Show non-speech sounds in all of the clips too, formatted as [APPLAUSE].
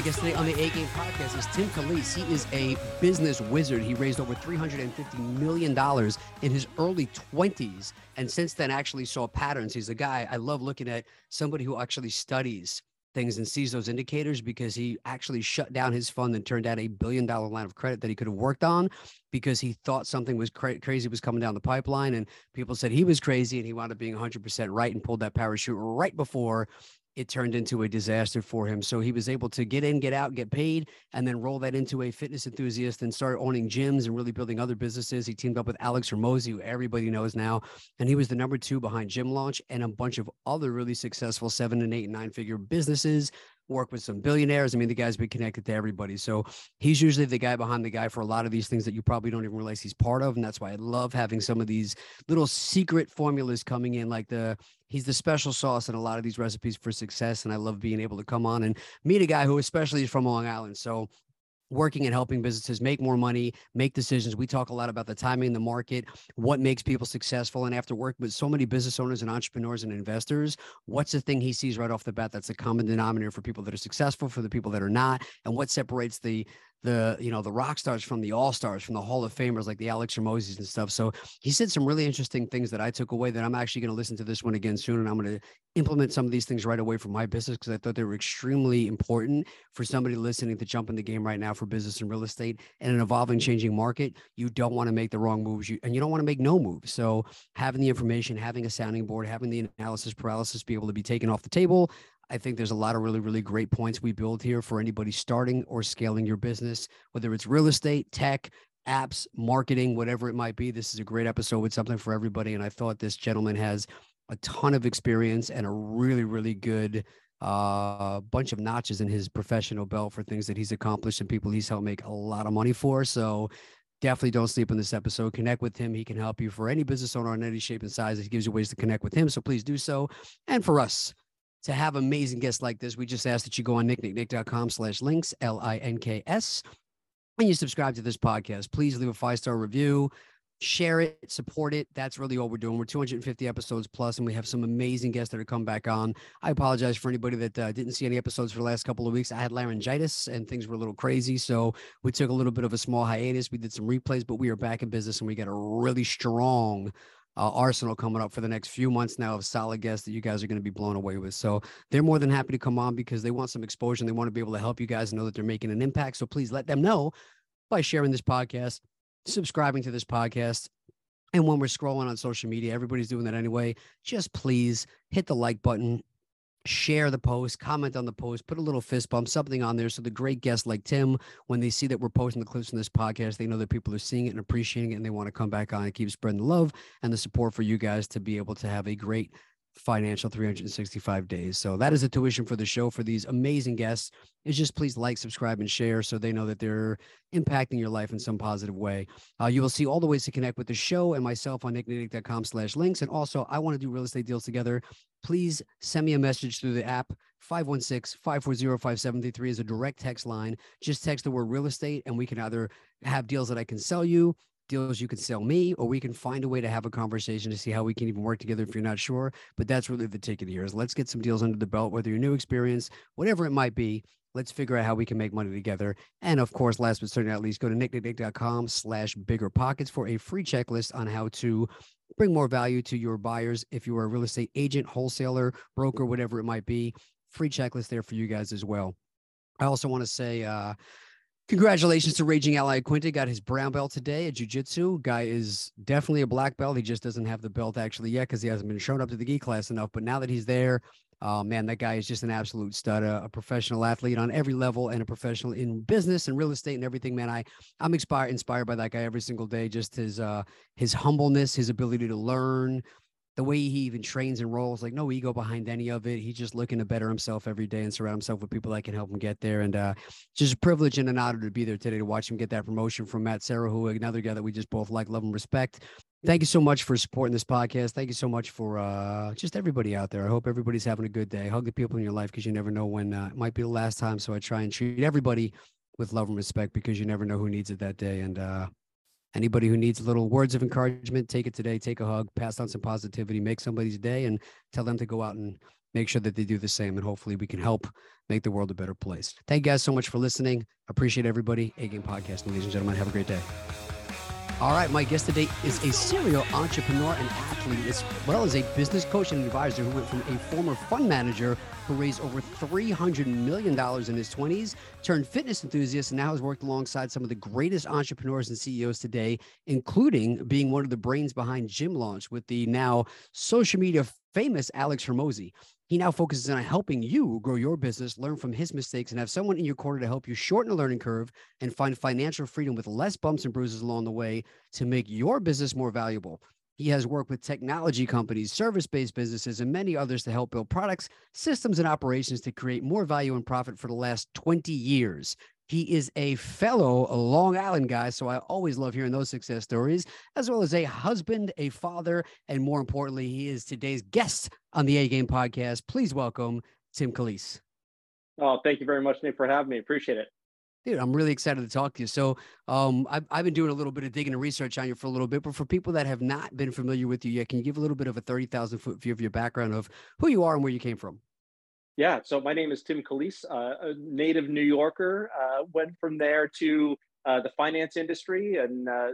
My guest today on the A Game podcast is Tim Calise. He is a business wizard. He raised over $350 million in his early 20s. And since then, actually saw patterns. He's a guy I love looking at somebody who actually studies things and sees those indicators because he actually shut down his fund and turned down a billion dollar line of credit that he could have worked on because he thought something was cra- crazy was coming down the pipeline and people said he was crazy and he wound up being 100% right and pulled that parachute right before it turned into a disaster for him. So he was able to get in, get out, get paid, and then roll that into a fitness enthusiast and start owning gyms and really building other businesses. He teamed up with Alex Hormozi, who everybody knows now, and he was the number two behind Gym Launch and a bunch of other really successful seven and eight and nine figure businesses work with some billionaires. I mean, the guy's been connected to everybody. So he's usually the guy behind the guy for a lot of these things that you probably don't even realize he's part of. And that's why I love having some of these little secret formulas coming in, like the he's the special sauce in a lot of these recipes for success. And I love being able to come on and meet a guy who especially is from Long Island. So working and helping businesses make more money, make decisions. We talk a lot about the timing, in the market, what makes people successful. And after working with so many business owners and entrepreneurs and investors, what's the thing he sees right off the bat that's a common denominator for people that are successful, for the people that are not, and what separates the the you know the rock stars from the all stars from the hall of famers like the alex Hormozis and stuff. So he said some really interesting things that i took away that i'm actually going to listen to this one again soon and i'm going to implement some of these things right away for my business because i thought they were extremely important for somebody listening to jump in the game right now for business and real estate in an evolving mm-hmm. changing market. You don't want to make the wrong moves. You, and you don't want to make no moves. So having the information having a sounding board having the analysis paralysis be able to be taken off the table I think there's a lot of really, really great points we build here for anybody starting or scaling your business, whether it's real estate, tech, apps, marketing, whatever it might be. This is a great episode with something for everybody. And I thought this gentleman has a ton of experience and a really, really good uh, bunch of notches in his professional belt for things that he's accomplished and people he's helped make a lot of money for. So definitely don't sleep on this episode. Connect with him. He can help you for any business owner in any shape and size. He gives you ways to connect with him. So please do so. And for us, to have amazing guests like this, we just ask that you go on nicknicknick.com slash links, L-I-N-K-S, and you subscribe to this podcast. Please leave a five-star review, share it, support it. That's really all we're doing. We're 250 episodes plus, and we have some amazing guests that are come back on. I apologize for anybody that uh, didn't see any episodes for the last couple of weeks. I had laryngitis and things were a little crazy. So we took a little bit of a small hiatus. We did some replays, but we are back in business and we got a really strong uh, arsenal coming up for the next few months now of solid guests that you guys are going to be blown away with. So they're more than happy to come on because they want some exposure and they want to be able to help you guys know that they're making an impact. So please let them know by sharing this podcast, subscribing to this podcast. And when we're scrolling on social media, everybody's doing that anyway. Just please hit the like button, share the post, comment on the post, put a little fist bump, something on there. So the great guests like Tim, when they see that we're posting the clips from this podcast, they know that people are seeing it and appreciating it and they want to come back on and keep spreading the love and the support for you guys to be able to have a great financial 365 days. So that is the tuition for the show for these amazing guests. Is just please like, subscribe, and share so they know that they're impacting your life in some positive way. Uh, you will see all the ways to connect with the show and myself on nicknick.com slash links. And also, I want to do real estate deals together. Please send me a message through the app. 516-540-5733 is a direct text line. Just text the word real estate and we can either have deals that I can sell you deals you can sell me, or we can find a way to have a conversation to see how we can even work together if you're not sure. But that's really the ticket here is let's get some deals under the belt, whether you're new experience, whatever it might be. Let's figure out how we can make money together. And of course, last but certainly not least, go to nicknicknick.com slash bigger pockets for a free checklist on how to bring more value to your buyers. If you are a real estate agent, wholesaler, broker, whatever it might be, free checklist there for you guys as well. I also want to say, uh, Congratulations to Raging Ally Quinta. Got his brown belt today at Jiu-Jitsu. Guy is definitely a black belt. He just doesn't have the belt actually yet because he hasn't been shown up to the gi class enough. But now that he's there, uh, man, that guy is just an absolute stud, a, a, professional athlete on every level and a professional in business and real estate and everything. Man, I I'm inspired inspired by that guy every single day. Just his uh his humbleness, his ability to learn, the way he even trains and rolls, like no ego behind any of it. He's just looking to better himself every day and surround himself with people that can help him get there. And uh, just a privilege and an honor to be there today to watch him get that promotion from Matt Serra, who another guy that we just both like, love, and respect. Thank you so much for supporting this podcast. Thank you so much for uh, just everybody out there. I hope everybody's having a good day. Hug the people in your life because you never know when uh, it might be the last time. So I try and treat everybody with love and respect because you never know who needs it that day. And uh, anybody who needs little words of encouragement, take it today, take a hug, pass on some positivity, make somebody's day, and tell them to go out and make sure that they do the same. And hopefully we can help make the world a better place. Thank you guys so much for listening. Appreciate everybody. A Game Podcast, ladies and gentlemen. Have a great day. All right, my guest today is a serial entrepreneur and athlete, as well as a business coach and advisor who went from a former fund manager who raised over $300 million in his 20s, turned fitness enthusiast, and now has worked alongside some of the greatest entrepreneurs and CEOs today, including being one of the brains behind Gym Launch with the now social media famous Alex Hormozi. He now focuses on helping you grow your business, learn from his mistakes, and have someone in your corner to help you shorten the learning curve and find financial freedom with less bumps and bruises along the way to make your business more valuable. He has worked with technology companies, service based businesses, and many others to help build products, systems, and operations to create more value and profit for the last 20 years. He is a fellow Long Island guy, so I always love hearing those success stories, as well as a husband, a father, and more importantly, he is today's guest on the A Game podcast. Please welcome Tim Calise. Oh, thank you very much, Nick, for having me. Appreciate it. Dude, I'm really excited to talk to you. So, um, I've, I've been doing a little bit of digging and research on you for a little bit, but for people that have not been familiar with you yet, can you give a little bit of a 30,000 foot view of your background of who you are and where you came from? Yeah, so my name is Tim Calise, uh, a native New Yorker. Uh, went from there to uh, the finance industry and uh,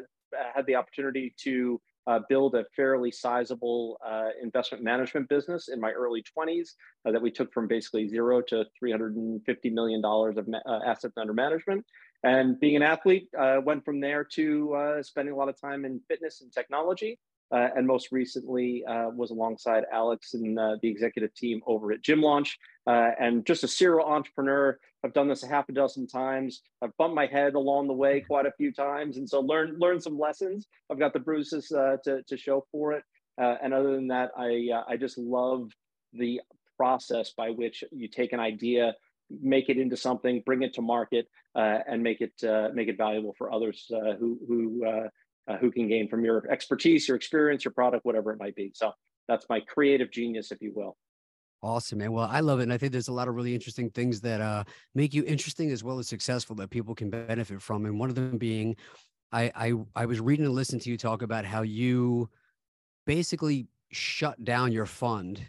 had the opportunity to uh, build a fairly sizable uh, investment management business in my early 20s that we took from basically zero to $350 million of ma- assets under management. And being an athlete, went from there to spending a lot of time in fitness and technology. Uh, and most recently uh, was alongside Alex and uh, the executive team over at Gym Launch. Uh, and just a serial entrepreneur. I've done this a half a dozen times. I've bumped my head along the way quite a few times, and so learn learn some lessons. I've got the bruises uh, to to show for it. Uh, and other than that, I I just love the process by which you take an idea, make it into something, bring it to market, and make it make it valuable for others who who uh, who can gain from your expertise, your experience, your product, whatever it might be. So that's my creative genius, if you will. Awesome, man. Well, I love it. And I think there's a lot of really interesting things that uh, make you interesting as well as successful that people can benefit from. And one of them being, I, I, I was reading and listening to you talk about how you basically shut down your fund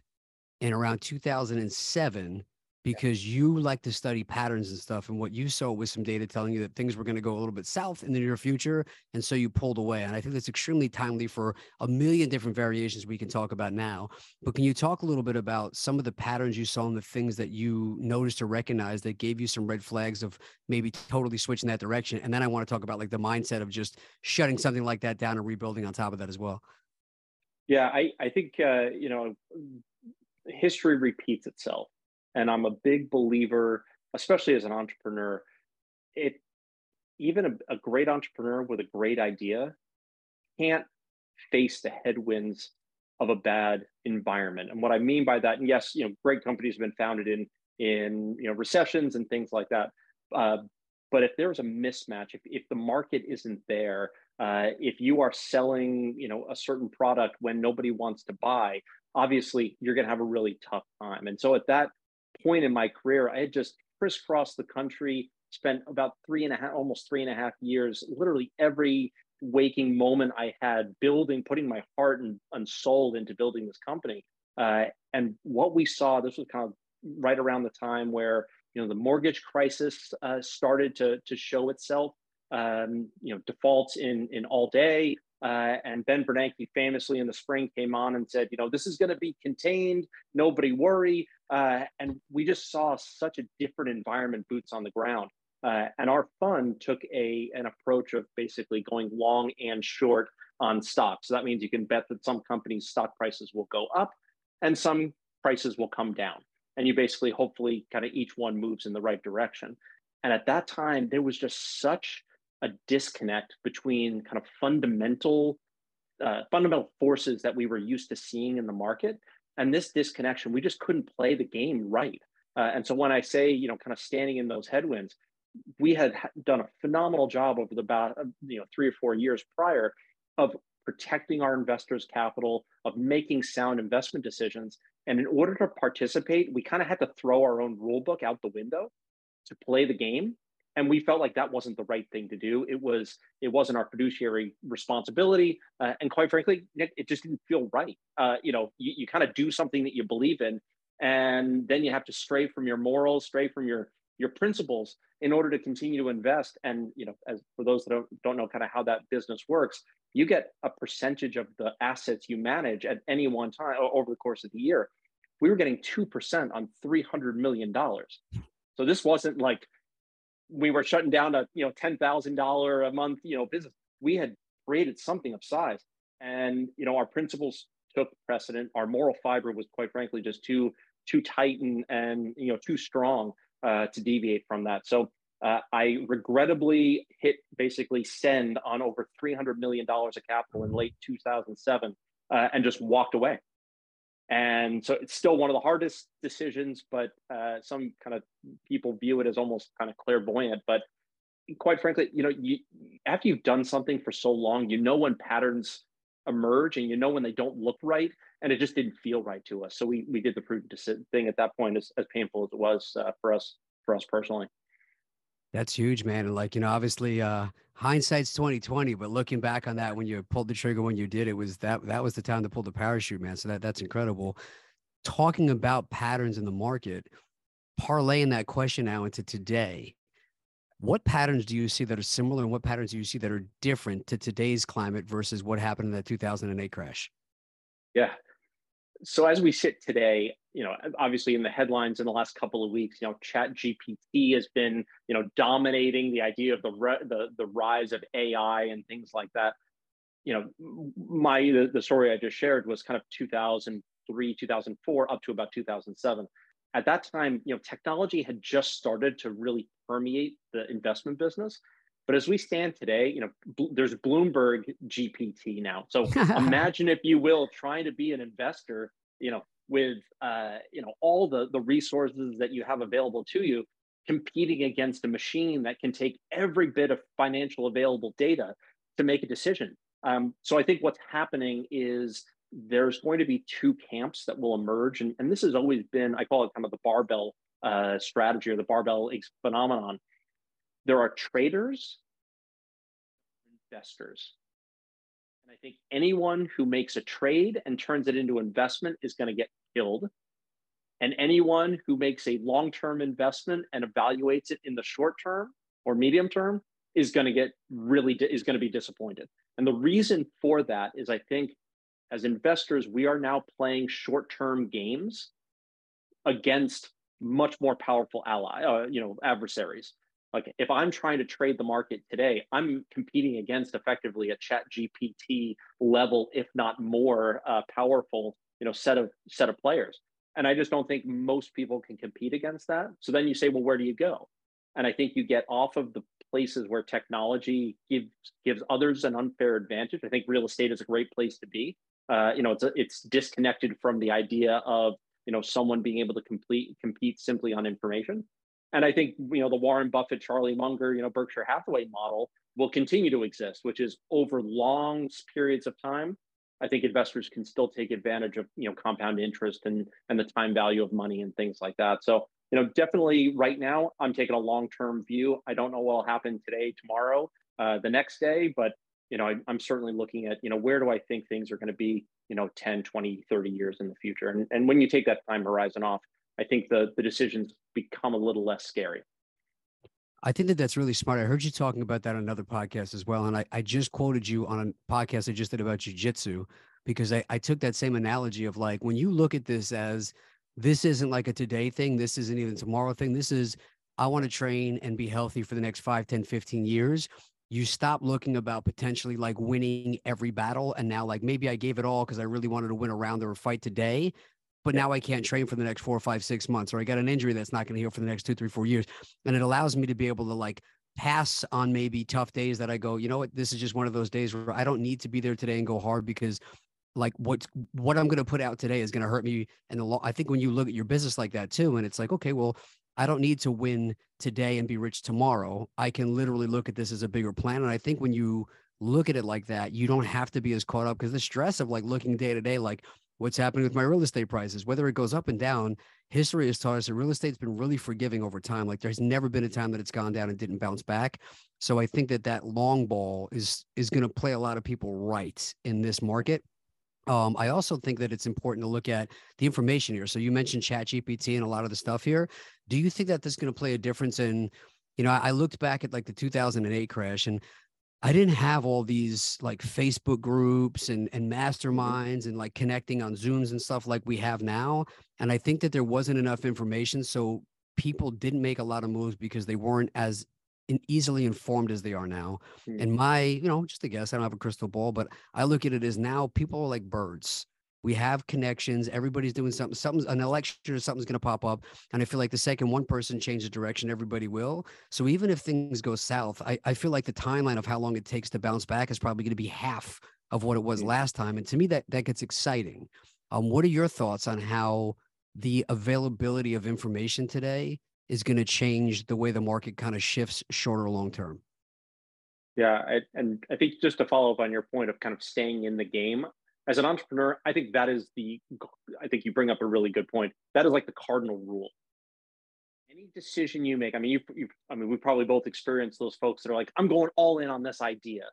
in around 2007 because you like to study patterns and stuff. And what you saw was some data telling you that things were going to go a little bit south in the near future. And so you pulled away. And I think that's extremely timely for a million different variations we can talk about now. But can you talk a little bit about some of the patterns you saw and the things that you noticed or recognized that gave you some red flags of maybe totally switching that direction? And then I want to talk about like the mindset of just shutting something like that down and rebuilding on top of that as well. Yeah, I, I think, uh, you know, history repeats itself and i'm a big believer especially as an entrepreneur it even a, a great entrepreneur with a great idea can't face the headwinds of a bad environment. And what i mean by that and yes you know great companies have been founded in in you know recessions and things like that uh, but if there's a mismatch if, if the market isn't there uh, if you are selling you know a certain product when nobody wants to buy obviously you're going to have a really tough time. And so at that point in my career, I had just crisscrossed the country, spent about three and a half, almost three and a half years, literally every waking moment I had building, putting my heart and, and soul into building this company. Uh, and what we saw, this was kind of right around the time where you know the mortgage crisis uh, started to to show itself. Um, you know, defaults in in all day, uh, and Ben Bernanke famously in the spring came on and said, you know, this is going to be contained, nobody worry. Uh, and we just saw such a different environment, boots on the ground. Uh, and our fund took a an approach of basically going long and short on stocks. So that means you can bet that some companies' stock prices will go up and some prices will come down. And you basically, hopefully, kind of each one moves in the right direction. And at that time, there was just such a disconnect between kind of fundamental uh, fundamental forces that we were used to seeing in the market. And this disconnection, we just couldn't play the game right. Uh, and so when I say, you know, kind of standing in those headwinds, we had done a phenomenal job over the about, uh, you know, three or four years prior of protecting our investors' capital, of making sound investment decisions. And in order to participate, we kind of had to throw our own rule book out the window to play the game and we felt like that wasn't the right thing to do. It was it wasn't our fiduciary responsibility. Uh, and quite frankly it just didn't feel right. Uh, you know you, you kind of do something that you believe in and then you have to stray from your morals stray from your your principles in order to continue to invest. And you know as for those that don't, don't know kind of how that business works you get a percentage of the assets you manage at any one time over the course of the year. We were getting 2% on $300 million so this wasn't like we were shutting down a you know ten thousand dollar a month you know business. We had created something of size, and you know our principles took precedent. Our moral fiber was quite frankly just too too tight and and you know too strong uh, to deviate from that. So uh, I regrettably hit basically send on over three hundred million dollars of capital in late two thousand seven, uh, and just walked away. And so it's still one of the hardest decisions, but uh, some kind of people view it as almost kind of clairvoyant. But quite frankly, you know, you, after you've done something for so long, you know when patterns emerge and you know when they don't look right, and it just didn't feel right to us. So we we did the prudent thing at that point, as, as painful as it was uh, for us for us personally. That's huge, man. And like, you know, obviously uh hindsight's 2020, but looking back on that when you pulled the trigger when you did, it was that that was the time to pull the parachute, man. So that that's incredible. Talking about patterns in the market, parlaying that question now into today. What patterns do you see that are similar and what patterns do you see that are different to today's climate versus what happened in that 2008 crash? Yeah. So as we sit today, you know, obviously in the headlines in the last couple of weeks, you know, Chat GPT has been, you know, dominating the idea of the the the rise of AI and things like that. You know, my the, the story I just shared was kind of 2003, 2004 up to about 2007. At that time, you know, technology had just started to really permeate the investment business. But as we stand today, you know, bl- there's Bloomberg GPT now. So [LAUGHS] imagine, if you will, trying to be an investor, you know, with uh, you know all the the resources that you have available to you competing against a machine that can take every bit of financial available data to make a decision um, so i think what's happening is there's going to be two camps that will emerge and, and this has always been i call it kind of the barbell uh, strategy or the barbell phenomenon there are traders investors and I think anyone who makes a trade and turns it into investment is going to get killed. And anyone who makes a long term investment and evaluates it in the short term or medium term is going to get really is going to be disappointed. And the reason for that is I think as investors, we are now playing short term games against much more powerful ally, uh, you know, adversaries. Like if I'm trying to trade the market today, I'm competing against effectively a chat GPT level, if not more uh, powerful, you know, set of set of players. And I just don't think most people can compete against that. So then you say, well, where do you go? And I think you get off of the places where technology gives gives others an unfair advantage. I think real estate is a great place to be. Uh, you know, it's a, it's disconnected from the idea of you know someone being able to complete compete simply on information. And I think you know the Warren Buffett, Charlie Munger, you know Berkshire Hathaway model will continue to exist, which is over long periods of time. I think investors can still take advantage of you know compound interest and and the time value of money and things like that. So you know definitely right now I'm taking a long term view. I don't know what will happen today, tomorrow, uh, the next day, but you know I, I'm certainly looking at you know where do I think things are going to be you know 10, 20, 30 years in the future. And and when you take that time horizon off, I think the the decisions become a little less scary. I think that that's really smart. I heard you talking about that on another podcast as well. And I, I just quoted you on a podcast I just did about jujitsu because I, I took that same analogy of like when you look at this as this isn't like a today thing, this isn't even tomorrow thing. This is I want to train and be healthy for the next 5, 10, 15 years. You stop looking about potentially like winning every battle. And now, like, maybe I gave it all because I really wanted to win a round or a fight today but now I can't train for the next four, five, six months, or I got an injury that's not going to heal for the next two, three, four years. And it allows me to be able to like pass on maybe tough days that I go, you know what, this is just one of those days where I don't need to be there today and go hard because like what's what I'm going to put out today is going to hurt me. And the lo- I think when you look at your business like that too, and it's like, okay, well, I don't need to win today and be rich tomorrow. I can literally look at this as a bigger plan. And I think when you look at it like that, you don't have to be as caught up because the stress of like looking day to day, like what's happening with my real estate prices, whether it goes up and down, history has taught us that real estate's been really forgiving over time. Like there's never been a time that it's gone down and didn't bounce back. So I think that that long ball is is going to play a lot of people right in this market. Um, I also think that it's important to look at the information here. So you mentioned Chat GPT and a lot of the stuff here. Do you think that this is going to play a difference in, you know, I looked back at like the 2008 crash and I didn't have all these like Facebook groups and and mm-hmm. masterminds and like connecting on Zooms and stuff like we have now. And I think that there wasn't enough information. So people didn't make a lot of moves because they weren't as in easily informed as they are now. Mm. And my, you know, just a guess, I don't have a crystal ball, but I look at it as now people are like birds. We have connections. Everybody's doing something. Something's an election or something's going to pop up. And I feel like the second one person changes direction, everybody will. So even if things go south, I, I feel like the timeline of how long it takes to bounce back is probably going to be half of what it was last time. And to me, that that gets exciting. Um, what are your thoughts on how the availability of information today is going to change the way the market kind of shifts shorter long term. Yeah, I, and I think just to follow up on your point of kind of staying in the game as an entrepreneur, I think that is the. I think you bring up a really good point. That is like the cardinal rule. Any decision you make, I mean, you, you I mean, we probably both experienced those folks that are like, "I'm going all in on this idea,"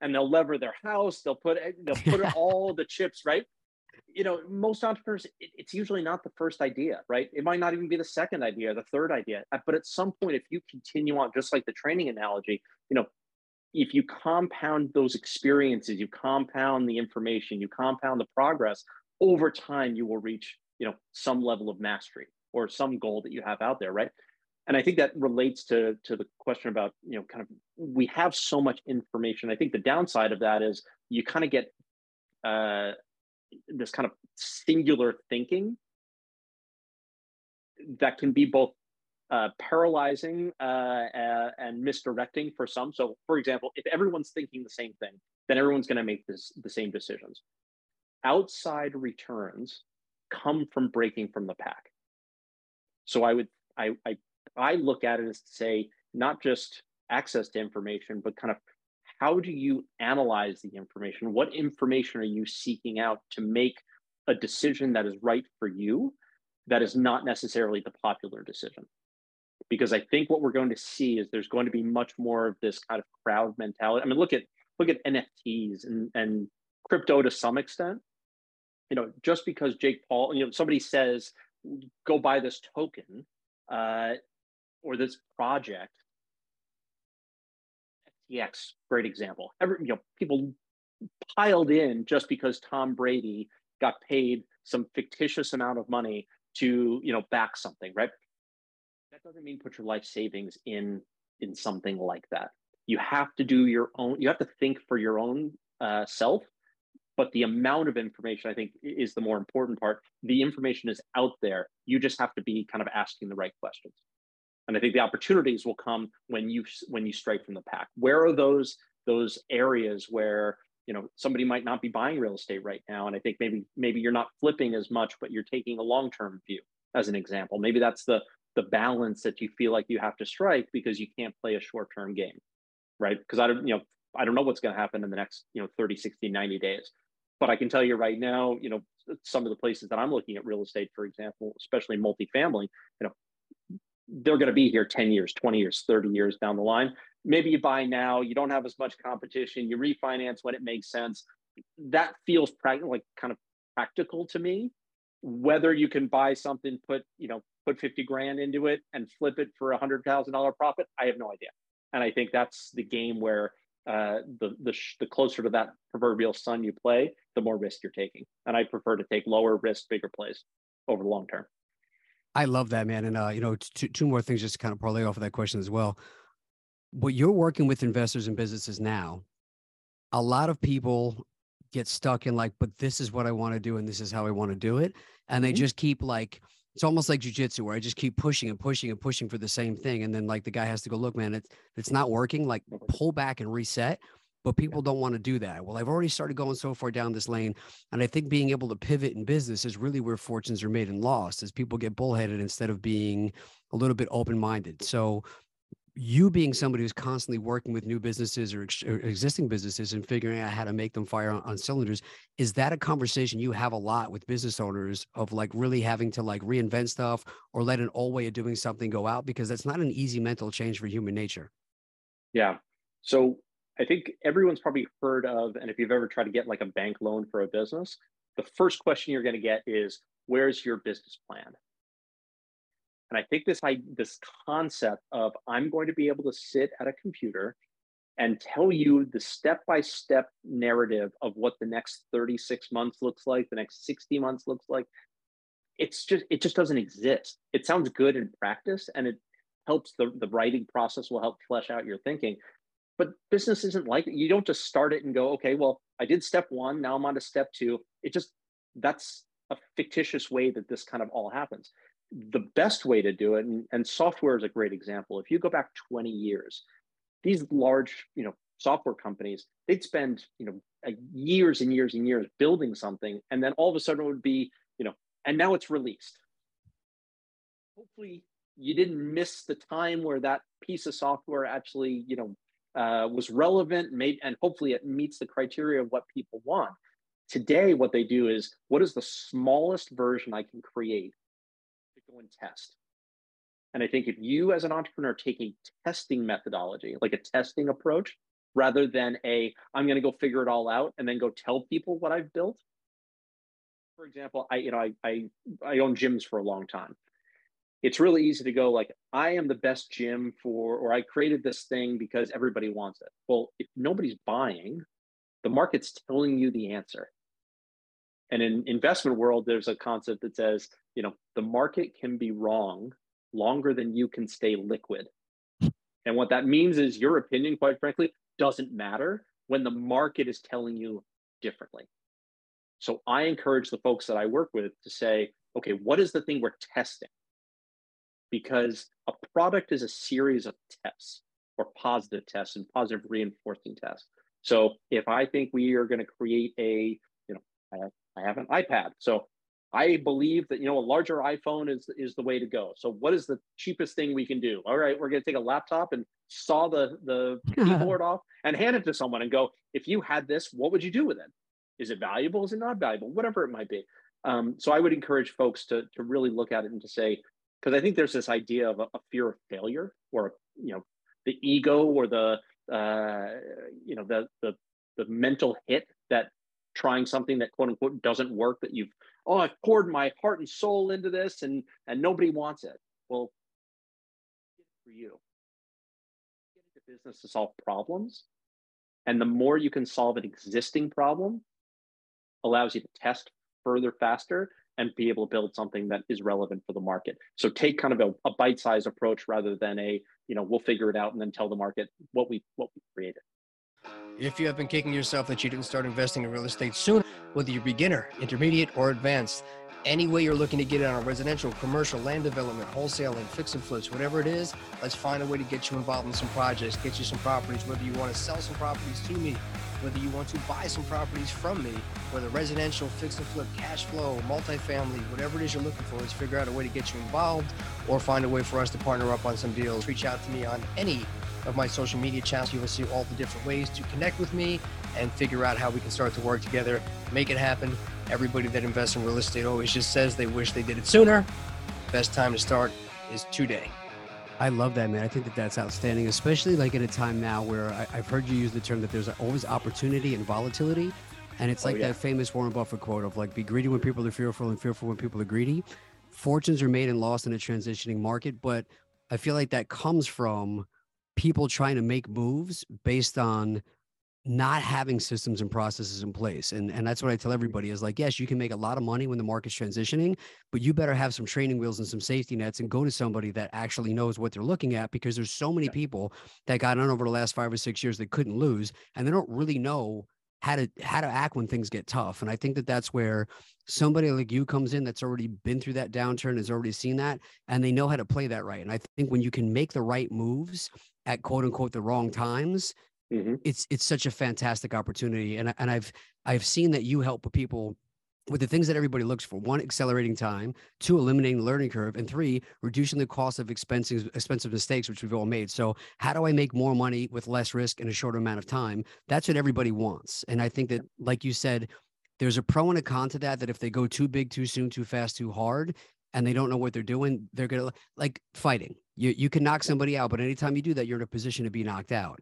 and they'll lever their house, they'll put they'll put [LAUGHS] all the chips right you know, most entrepreneurs, it, it's usually not the first idea, right? It might not even be the second idea the third idea. But at some point, if you continue on, just like the training analogy, you know, if you compound those experiences, you compound the information, you compound the progress, over time, you will reach, you know, some level of mastery or some goal that you have out there, right? And I think that relates to to the question about, you know, kind of we have so much information. I think the downside of that is you kind of get uh, this kind of singular thinking that can be both uh, paralyzing uh, and misdirecting for some. So, for example, if everyone's thinking the same thing, then everyone's going to make this, the same decisions. Outside returns come from breaking from the pack. So, I would I I, I look at it as to say not just access to information, but kind of how do you analyze the information? What information are you seeking out to make a decision that is right for you, that is not necessarily the popular decision? Because I think what we're going to see is there's going to be much more of this kind of crowd mentality. I mean, look at look at NFTs and, and crypto to some extent. You know, just because Jake Paul, you know, somebody says, go buy this token uh, or this project, FTX, great example. Every, you know, people piled in just because Tom Brady got paid some fictitious amount of money to, you know, back something, right? Doesn't mean put your life savings in in something like that. You have to do your own. You have to think for your own uh, self. But the amount of information, I think, is the more important part. The information is out there. You just have to be kind of asking the right questions and i think the opportunities will come when you when you strike from the pack where are those those areas where you know somebody might not be buying real estate right now and i think maybe maybe you're not flipping as much but you're taking a long term view as an example maybe that's the the balance that you feel like you have to strike because you can't play a short term game right because i don't you know i don't know what's going to happen in the next you know 30 60 90 days but i can tell you right now you know some of the places that i'm looking at real estate for example especially multifamily you know they're going to be here 10 years, 20 years, 30 years down the line. Maybe you buy now, you don't have as much competition, you refinance when it makes sense. That feels practical, like kind of practical to me. Whether you can buy something, put, you know, put 50 grand into it and flip it for a hundred thousand dollar profit, I have no idea. And I think that's the game where uh, the the, sh- the closer to that proverbial sun you play, the more risk you're taking. And I prefer to take lower risk, bigger plays over the long term. I love that, man. And uh, you know, two, two more things just to kind of parlay off of that question as well. What you're working with investors and businesses now, a lot of people get stuck in like, but this is what I want to do and this is how I want to do it. And they mm-hmm. just keep like it's almost like jujitsu where I just keep pushing and pushing and pushing for the same thing. And then like the guy has to go, look, man, it's it's not working. Like mm-hmm. pull back and reset. But people don't want to do that. Well, I've already started going so far down this lane. And I think being able to pivot in business is really where fortunes are made and lost as people get bullheaded instead of being a little bit open-minded. So you being somebody who's constantly working with new businesses or, ex- or existing businesses and figuring out how to make them fire on, on, cylinders is that a conversation you have a lot with business owners of like really having to like reinvent stuff or let an old way of doing something go out? Because that's not an easy mental change for human nature. Yeah. So i think everyone's probably heard of and if you've ever tried to get like a bank loan for a business the first question you're going to get is where's your business plan and I think this I, this concept of I'm going to be able to sit at a computer and tell you the step-by-step narrative of what the next 36 months looks like, the next 60 months looks like, it's just it just doesn't exist. It sounds good in practice and it helps the, the writing process will help flesh out your thinking. But business isn't like it. You don't just start it and go, okay, well, I did step one, now I'm on to step two. It just that's a fictitious way that this kind of all happens the best way to do it, and, and software is a great example. If you go back 20 years, these large, you know, software companies, they'd spend, you know, years and years and years building something, and then all of a sudden it would be, you know, and now it's released. Hopefully, you didn't miss the time where that piece of software actually, you know, uh, was relevant, made, and hopefully it meets the criteria of what people want. Today, what they do is, what is the smallest version I can create go and test. And I think if you as an entrepreneur take a testing methodology, like a testing approach, rather than a I'm going to go figure it all out and then go tell people what I've built. For example, I you know I I I own gyms for a long time. It's really easy to go like I am the best gym for or I created this thing because everybody wants it. Well, if nobody's buying, the market's telling you the answer. And in investment world, there's a concept that says, you know, the market can be wrong longer than you can stay liquid. And what that means is your opinion, quite frankly, doesn't matter when the market is telling you differently. So I encourage the folks that I work with to say, okay, what is the thing we're testing? Because a product is a series of tests or positive tests and positive reinforcing tests. So if I think we are going to create a, you know, I have an iPad. So I believe that you know a larger iPhone is is the way to go. So what is the cheapest thing we can do? All right, we're going to take a laptop and saw the the [LAUGHS] keyboard off and hand it to someone and go, if you had this, what would you do with it? Is it valuable? Is it not valuable? Whatever it might be. Um, so I would encourage folks to to really look at it and to say, because I think there's this idea of a, a, fear of failure or you know the ego or the uh, you know the the the mental hit that trying something that quote unquote doesn't work that you've oh i've poured my heart and soul into this and and nobody wants it. Well for you get into business to solve problems and the more you can solve an existing problem allows you to test further faster and be able to build something that is relevant for the market. So take kind of a, a bite-sized approach rather than a you know we'll figure it out and then tell the market what we what we created if you have been kicking yourself that you didn't start investing in real estate sooner, whether you're beginner, intermediate, or advanced, any way you're looking to get on a residential, commercial, land development, wholesaling, fix and flips, whatever it is, let's find a way to get you involved in some projects, get you some properties, whether you want to sell some properties to me, whether you want to buy some properties from me, whether residential, fix and flip, cash flow, multifamily, whatever it is you're looking for, let's figure out a way to get you involved or find a way for us to partner up on some deals. Reach out to me on any of my social media channels. You will see all the different ways to connect with me and figure out how we can start to work together, make it happen. Everybody that invests in real estate always just says they wish they did it sooner. Best time to start is today. I love that, man. I think that that's outstanding, especially like at a time now where I, have heard you use the term that there's always opportunity and volatility. And it's oh, like oh, yeah. that famous Warren Buffett quote of like, be greedy when people are fearful and fearful when people are greedy. Fortunes are made and lost in a transitioning market. But I feel like that comes from people trying to make moves based on not having systems and processes in place. And and that's what I tell everybody is like, yes, you can make a lot of money when the market's transitioning, but you better have some training wheels and some safety nets and go to somebody that actually knows what they're looking at because there's so many people that got on over the last 5 or 6 years that couldn't lose and they don't really know how to how to act when things get tough. And I think that that's where somebody like you comes in that's already been through that downturn, has already seen that, and they know how to play that right. And I think when you can make the right moves at quote unquote the wrong times, mm-hmm. it's it's such a fantastic opportunity. And and I've I've seen that you help people with the things that everybody looks for. One accelerating time. Two eliminating the learning curve. And three reducing the cost of expensive expensive mistakes which we've all made. So how do i make more money with less risk in a shorter amount of time? That's what everybody wants. And i think that like you said there's a pro and a con to that that if they go too big too soon too fast too hard and they don't know what they're doing they're gonna like fighting. You, you can knock somebody out but anytime you do that you're in a position to be knocked out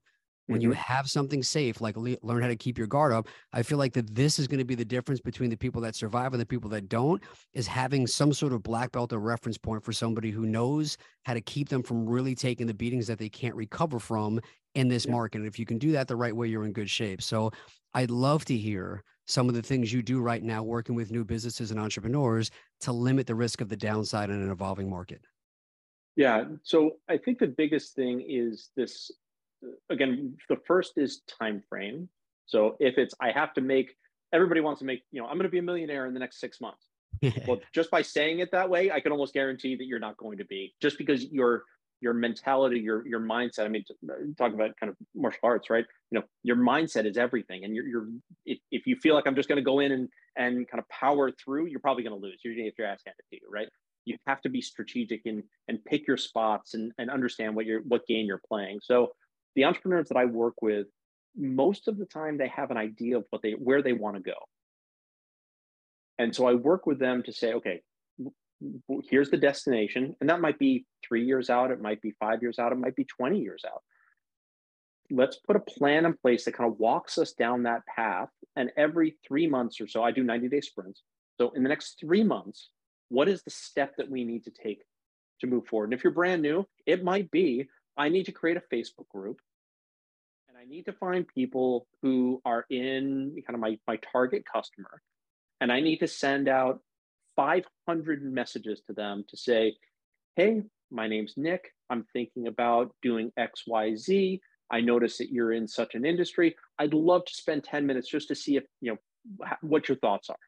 when you mm-hmm. have something safe like le- learn how to keep your guard up i feel like that this is going to be the difference between the people that survive and the people that don't is having some sort of black belt or reference point for somebody who knows how to keep them from really taking the beatings that they can't recover from in this yeah. market and if you can do that the right way you're in good shape so i'd love to hear some of the things you do right now working with new businesses and entrepreneurs to limit the risk of the downside in an evolving market yeah so i think the biggest thing is this again, the first is time frame. So if it's I have to make everybody wants to make, you know, I'm going to be a millionaire in the next six months. [LAUGHS] well, just by saying it that way, I can almost guarantee that you're not going to be just because your your mentality, your your mindset. I mean, uh, talk about kind of martial arts, right? You know, your mindset is everything, and you're you're if, if you feel like I'm just going to go in and and kind of power through, you're probably going to lose. You're going to get your ass handed to you, right? You have to be strategic and and pick your spots and and understand what you're what game you're playing. So the entrepreneurs that I work with, most of the time they have an idea of what they where they want to go. And so I work with them to say, okay, here's the destination. And that might be three years out, it might be five years out, it might be 20 years out. Let's put a plan in place that kind of walks us down that path. And every three months or so, I do 90 day sprints. So in the next three months, what is the step that we need to take to move forward? And if you're brand new, it might be I need to create a Facebook group and I need to find people who are in kind of my, my target customer. And I need to send out 500 messages to them to say, hey, my name's Nick. I'm thinking about doing XYZ. I notice that you're in such an industry. I'd love to spend 10 minutes just to see if, you know, what your thoughts are.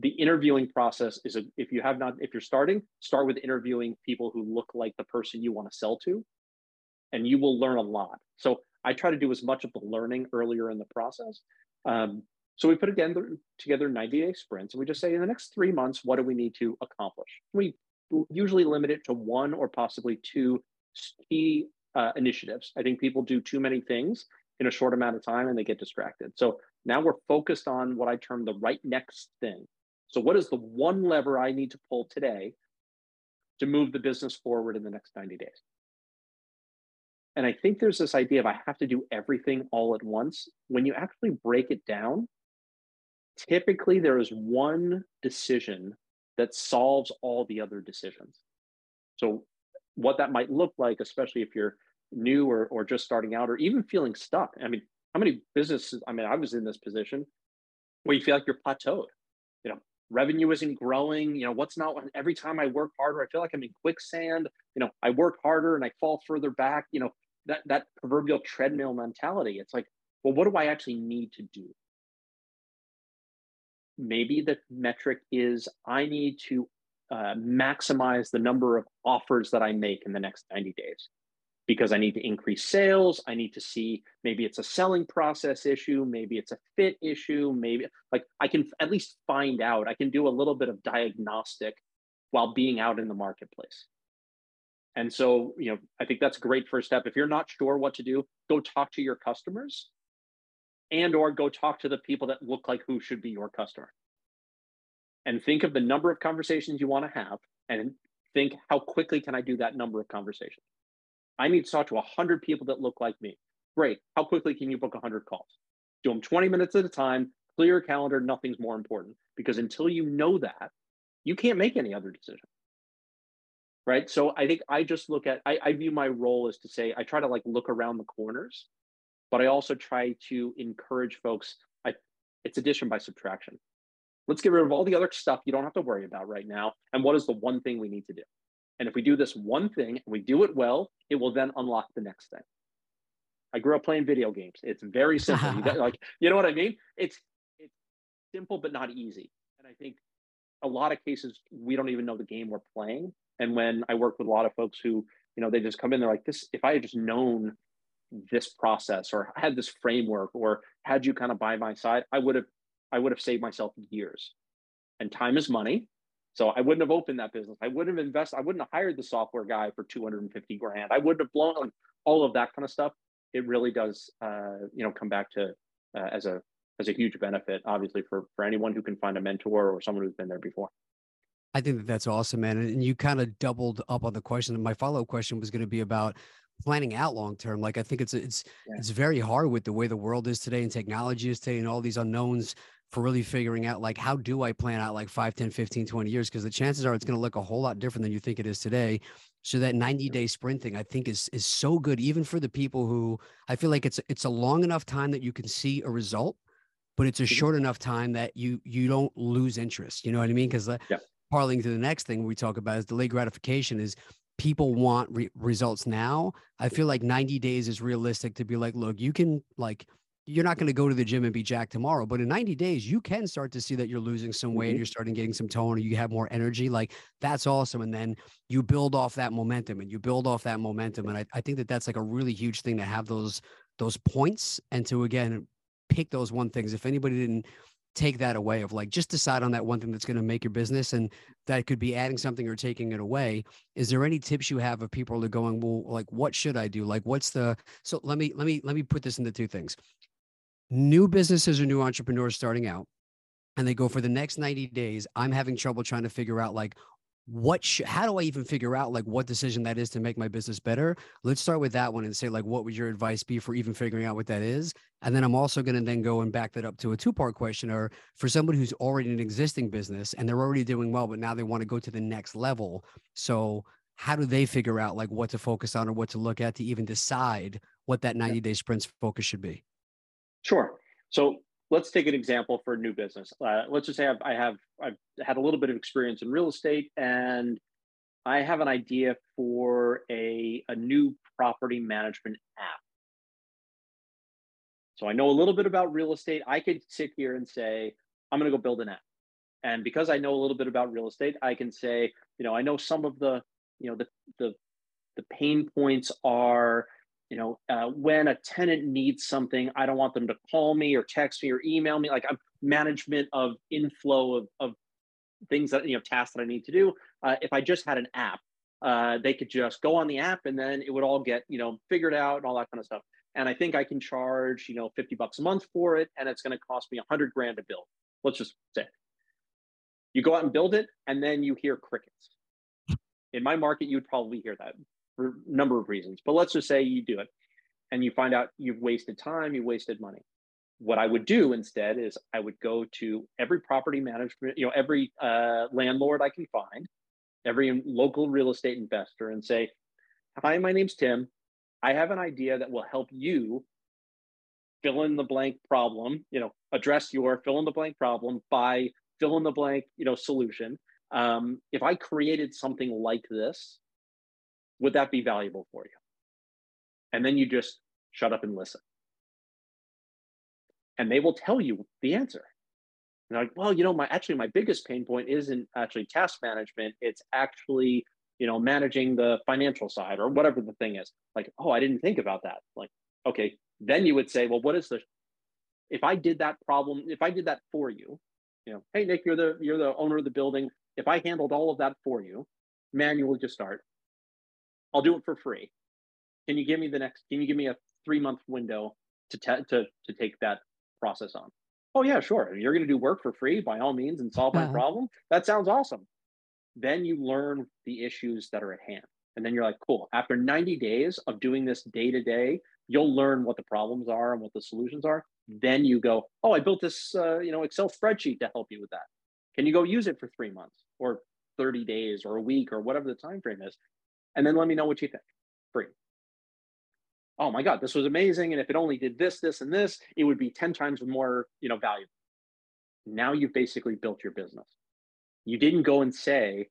The interviewing process is a, if you have not, if you're starting, start with interviewing people who look like the person you want to sell to, and you will learn a lot. So I try to do as much of the learning earlier in the process. Um, so we put again together 90 day sprints and we just say in the next three months, what do we need to accomplish? We usually limit it to one or possibly two key uh, initiatives. I think people do too many things in a short amount of time and they get distracted. So now we're focused on what I term the right next thing. So, what is the one lever I need to pull today to move the business forward in the next 90 days? And I think there's this idea of I have to do everything all at once. When you actually break it down, typically there is one decision that solves all the other decisions. So, what that might look like, especially if you're new or, or just starting out or even feeling stuck. I mean, how many businesses? I mean, I was in this position where you feel like you're plateaued. You know, revenue isn't growing you know what's not every time i work harder i feel like i'm in quicksand you know i work harder and i fall further back you know that that proverbial treadmill mentality. It's like well what do i actually need to do? Maybe the metric is i need to uh, maximize the number of offers that i make in the next 90 days because I need to increase sales. I need to see maybe it's a selling process issue, maybe it's a fit issue, maybe like I can at least find out. I can do a little bit of diagnostic while being out in the marketplace. And so, you know, I think that's a great first step. If you're not sure what to do, go talk to your customers and or go talk to the people that look like who should be your customer. And think of the number of conversations you want to have and think how quickly can I do that number of conversations? I need to talk to 100 people that look like me. Great. How quickly can you book 100 calls? Do them 20 minutes at a time, clear your calendar, nothing's more important. Because until you know that, you can't make any other decision. Right. So I think I just look at, I, I view my role as to say, I try to like look around the corners, but I also try to encourage folks. I, it's addition by subtraction. Let's get rid of all the other stuff you don't have to worry about right now. And what is the one thing we need to do? And if we do this one thing and we do it well, it will then unlock the next thing. I grew up playing video games. It's very simple. you got, [LAUGHS] like, you know what I mean? It's it's simple but not easy. And I think a lot of cases we don't even know the game we're playing. And when I work with a lot of folks who, you know, they just come in, they're like, this, if I had just known this process or had this framework or had you kind of by my side, I would have, I would have saved myself years. And time is money. So I wouldn't have opened that business. I wouldn't have invested. I wouldn't have hired the software guy for 250 grand. I wouldn't have blown like all of that kind of stuff. It really does, uh, you know, come back to uh, as a as a huge benefit, obviously for for anyone who can find a mentor or someone who's been there before. I think that that's awesome, man. And you kind of doubled up on the question. My follow up question was going to be about planning out long term. Like I think it's it's yeah. it's very hard with the way the world is today and technology is today and all these unknowns for really figuring out like how do I plan out like 5, 10, 15, 20 years because the chances are it's going to look a whole lot different than you think it is today. So that 90 day sprint thing I think is is so good even for the people who I feel like it's it's a long enough time that you can see a result but it's a mm-hmm. short enough time that you you don't lose interest. You know what I mean? Because yeah. parlaying to the next thing we talk about is delayed gratification is people want re- results now. I feel like 90 days is realistic to be like, look, you can like you're not going to go to the gym and be jacked tomorrow, but in 90 days, you can start to see that you're losing some weight, mm-hmm. you're starting getting some tone, or you have more energy. Like that's awesome. And then you build off that momentum and you build off that momentum. And I, I think that that's like a really huge thing to have those those points and to again pick those one things. If anybody didn't take that away of like just decide on that one thing that's going to make your business and that could be adding something or taking it away is there any tips you have of people that are going well like what should i do like what's the so let me let me let me put this into two things new businesses or new entrepreneurs starting out and they go for the next 90 days i'm having trouble trying to figure out like what sh- how do i even figure out like what decision that is to make my business better? Let's start with that one and say like what would your advice be for even figuring out what that is? And then i'm also going to then go and back that up to a two part question or for somebody who's already in an existing business and they're already doing well but now they want to go to the next level. So how do they figure out like what to focus on or what to look at to even decide what that 90 day sprints focus should be sure so let's take an example for a new business. Uh, let's just say I've, I have I've had a little bit of experience in real estate, and I have an idea for a a new property management app. So I know a little bit about real estate. I could sit here and say I'm going to go build an app, and because I know a little bit about real estate, I can say you know I know some of the you know the the the pain points are you know uh, when a tenant needs something i don't want them to call me or text me or email me like i'm management of inflow of, of things that you know tasks that i need to do. Uh, if i just had an app uh, they could just go on the app and then it would all get you know figured out and all that kind of stuff. And i think i can charge you know 50 bucks a month for it and it's going to cost me 100 grand to build. Let's just say. You go out and build it and then you hear crickets. In my market you'd probably hear that for a number of reasons. But let's just say you do it and you find out you've wasted time, you wasted money. What I would do instead is I would go to every property management, you know, every uh, landlord I can find, every local real estate investor, and say, "Hi, my name's Tim. I have an idea that will help you fill in the blank problem. You know, address your fill in the blank problem by fill in the blank, you know, solution. Um, if I created something like this, would that be valuable for you? And then you just shut up and listen. And they will tell you the answer. And like, well, you know, my actually my biggest pain point isn't actually task management. It's actually, you know, managing the financial side or whatever the thing is. Like, oh, I didn't think about that. Like, okay, then you would say, well, what is the if I did that problem, if I did that for you, you know, hey Nick, you're the you're the owner of the building. If I handled all of that for you, manually just start, I'll do it for free. Can you give me the next? Can you give me a three month window to te- to to take that process on? Oh yeah, sure. You're going to do work for free by all means and solve my uh-huh. problem. That sounds awesome. Then you learn the issues that are at hand, and then you're like, cool. After 90 days of doing this day to day, you'll learn what the problems are and what the solutions are. Then you go, oh, I built this uh, you know Excel spreadsheet to help you with that. Can you go use it for three months or 30 days or a week or whatever the time frame is? And then let me know what you think. Free. Oh my God, this was amazing. And if it only did this, this, and this, it would be 10 times more, you know, valuable. Now you've basically built your business. You didn't go and say,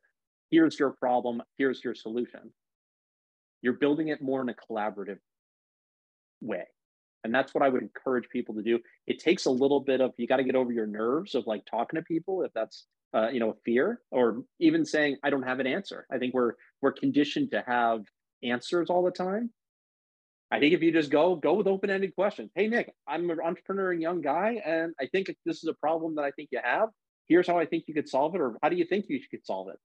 here's your problem, here's your solution. You're building it more in a collaborative way. And that's what I would encourage people to do. It takes a little bit of you got to get over your nerves of like talking to people if that's uh, you know fear or even saying I don't have an answer. I think we're we're conditioned to have answers all the time. I think if you just go go with open ended questions. Hey Nick, I'm an entrepreneur and young guy, and I think this is a problem that I think you have. Here's how I think you could solve it, or how do you think you could solve it?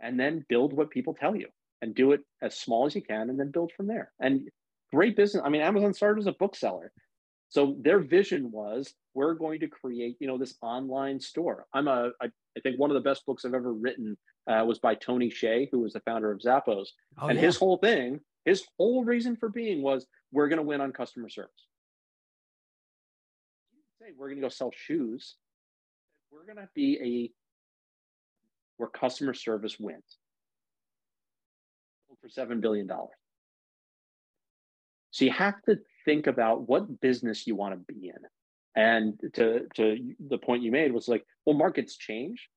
And then build what people tell you and do it as small as you can and then build from there. And great business. I mean, Amazon started as a bookseller. So their vision was we're going to create, you know, this online store. I'm a, I, I think one of the best books I've ever written uh, was by Tony Hsieh, who was the founder of Zappos. Oh, and yeah. his whole thing, his whole reason for being was we're going to win on customer service. Say we're going to go sell shoes. We're going to be a where customer service wins for $7 billion. So you have to think about what business you want to be in. And to, to the point you made was like, well, markets change.